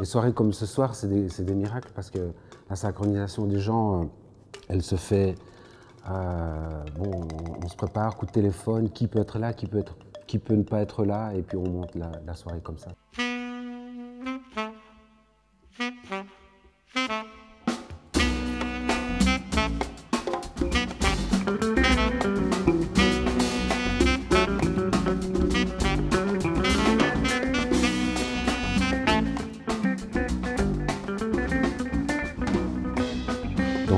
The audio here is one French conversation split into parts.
Les soirées comme ce soir, c'est des, miracles parce que la synchronisation des gens, euh, elle se fait. Euh, bon, on, se prépare, coup de téléphone, qui peut être là, qui peut, être, qui peut ne pas être là, et puis on monte la soirée comme ça.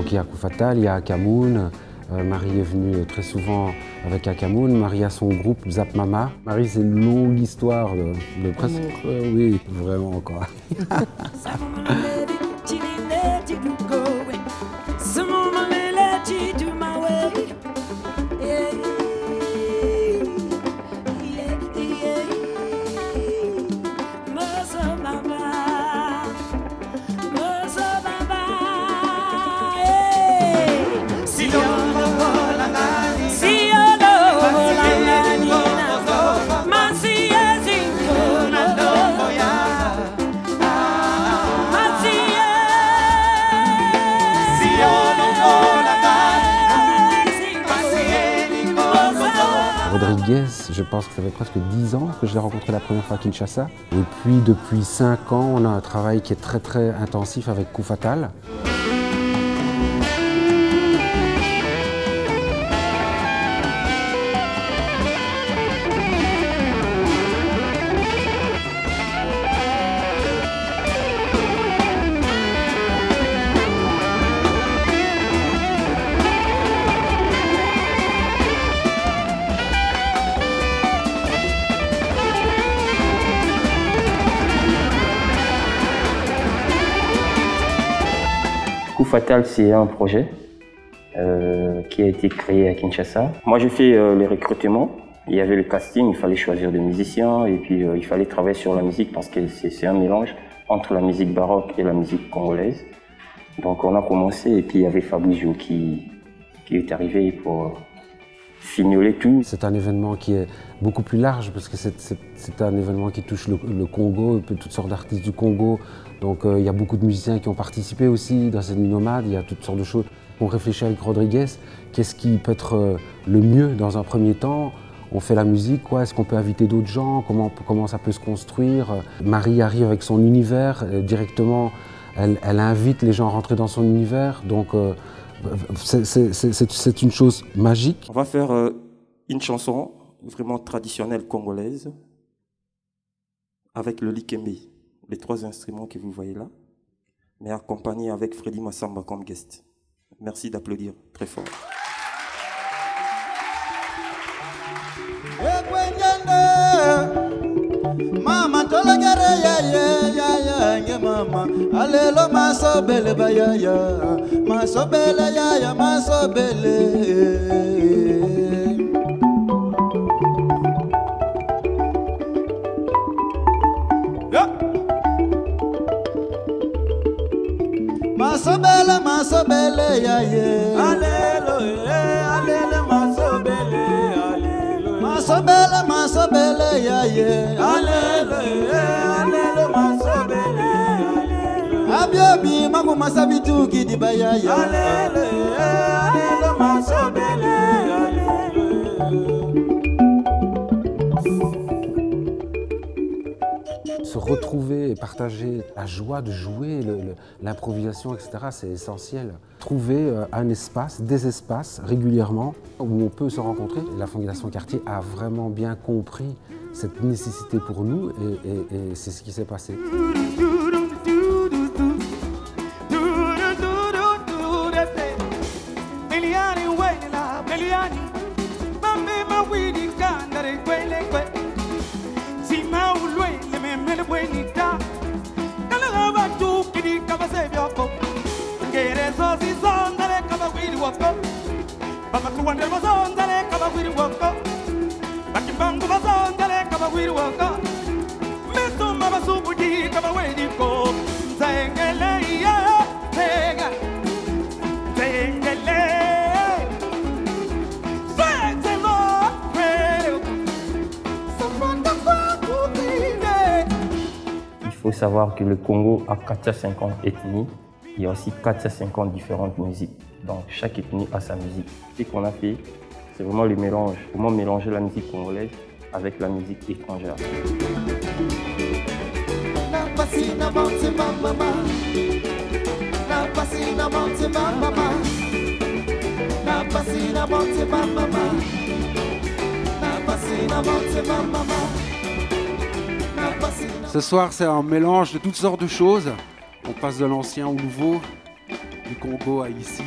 Donc il y a Koufatal, il y a Akamoun. Euh, Marie est venue très souvent avec Akamoun. Marie a son groupe Zap Mama. Marie, c'est une longue histoire de, presque. Euh, oui, vraiment encore. je pense que ça fait presque 10 ans que je l'ai rencontré la première fois à Kinshasa. Et puis depuis 5 ans, on a un travail qui est très très intensif avec Coup Fatal. Fatal, c'est un projet euh, qui a été créé à Kinshasa. Moi, j'ai fait euh, les recrutements. Il y avait le casting, il fallait choisir des musiciens et puis euh, il fallait travailler sur la musique parce que c'est un mélange entre la musique baroque et la musique congolaise. Donc on a commencé et puis il y avait Fabrizio qui, qui est arrivé pour C'est un événement qui est beaucoup plus large parce que c'est un événement qui touche le, Congo, toutes sortes d'artistes du Congo, donc euh, il y a beaucoup de musiciens qui ont participé aussi dans cette nuit nomade, il y a toutes sortes de choses. On réfléchit avec Rodriguez, qu'est-ce qui peut être euh, le mieux dans un premier temps? On fait la musique, quoi. Est-ce qu'on peut inviter d'autres gens? Comment, comment ça peut se construire? Marie arrive avec son univers euh, directement. Elle, invite les gens à rentrer dans son univers. Donc, c'est une chose magique. On va faire une chanson vraiment traditionnelle congolaise avec le likembe les trois instruments que vous voyez là, mais accompagné avec Freddy Massamba comme guest. Merci d'applaudir très fort. mama tolagere ya ya ya ya nge mama alelo masobele ya ya masobele ya. Ya masobele masobele masobele ya ye. Alelo alele masobele alelo masobele masobele ya ye. Alelo alelo masobele alelo retrouver et partager la joie de jouer, l'improvisation, etc., c'est essentiel. Trouver euh, un espace, des espaces régulièrement où on peut se rencontrer. La Fondation Cartier a vraiment bien compris cette nécessité pour nous et, c'est ce qui s'est passé. Meliani wela Meliani. Mame mawili kandare kwele kwe Sima ulwele me mele memele bwenita Kalaga batu kidi kama sevyoko Kere sosi sondare kama wili wako Baba tuwande bazondare kama wili wako Bakimbangu bazondare kama wili wako Metumba basubuji kama wili ko Zaengele faut savoir que le Congo a 450 ethnies. Il y a aussi 450 différentes musiques. Donc chaque ethnie a sa musique. Ce qu'on a fait, c'est vraiment le mélange. Comment mélanger la musique congolaise avec la musique étrangère. Ce soir, c'est un mélange de toutes sortes de choses. On passe de l'ancien au nouveau, du Congo à ici.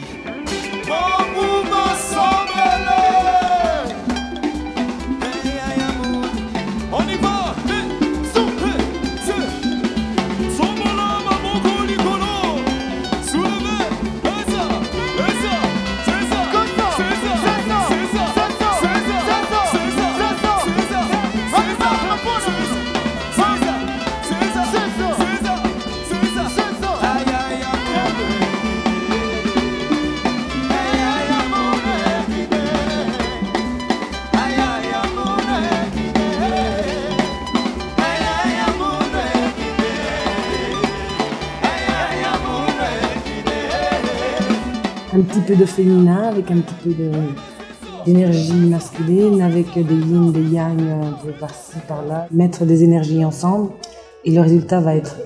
Un petit peu de féminin avec un petit peu d'énergie masculine avec des yin, des yang un peu par-ci par-là, mettre des énergies ensemble et le résultat va être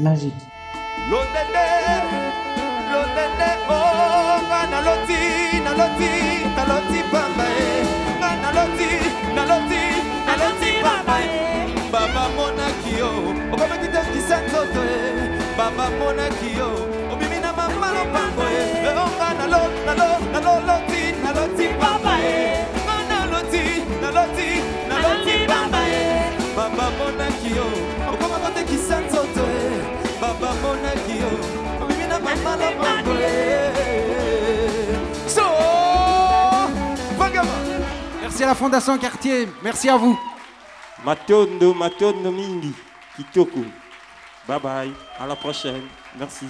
magique. Naloti pamba. Nga naloti, naloti, naloti pamba. Baba monaki yo, okomaki te kisa nzoto. Baba monaki yo, obimi na mama lopango. So, vagabond. Merci à la Fondation Cartier, merci à vous. Matondo, Matondo Mingi, Kitoko. Bye bye, à la prochaine. Merci.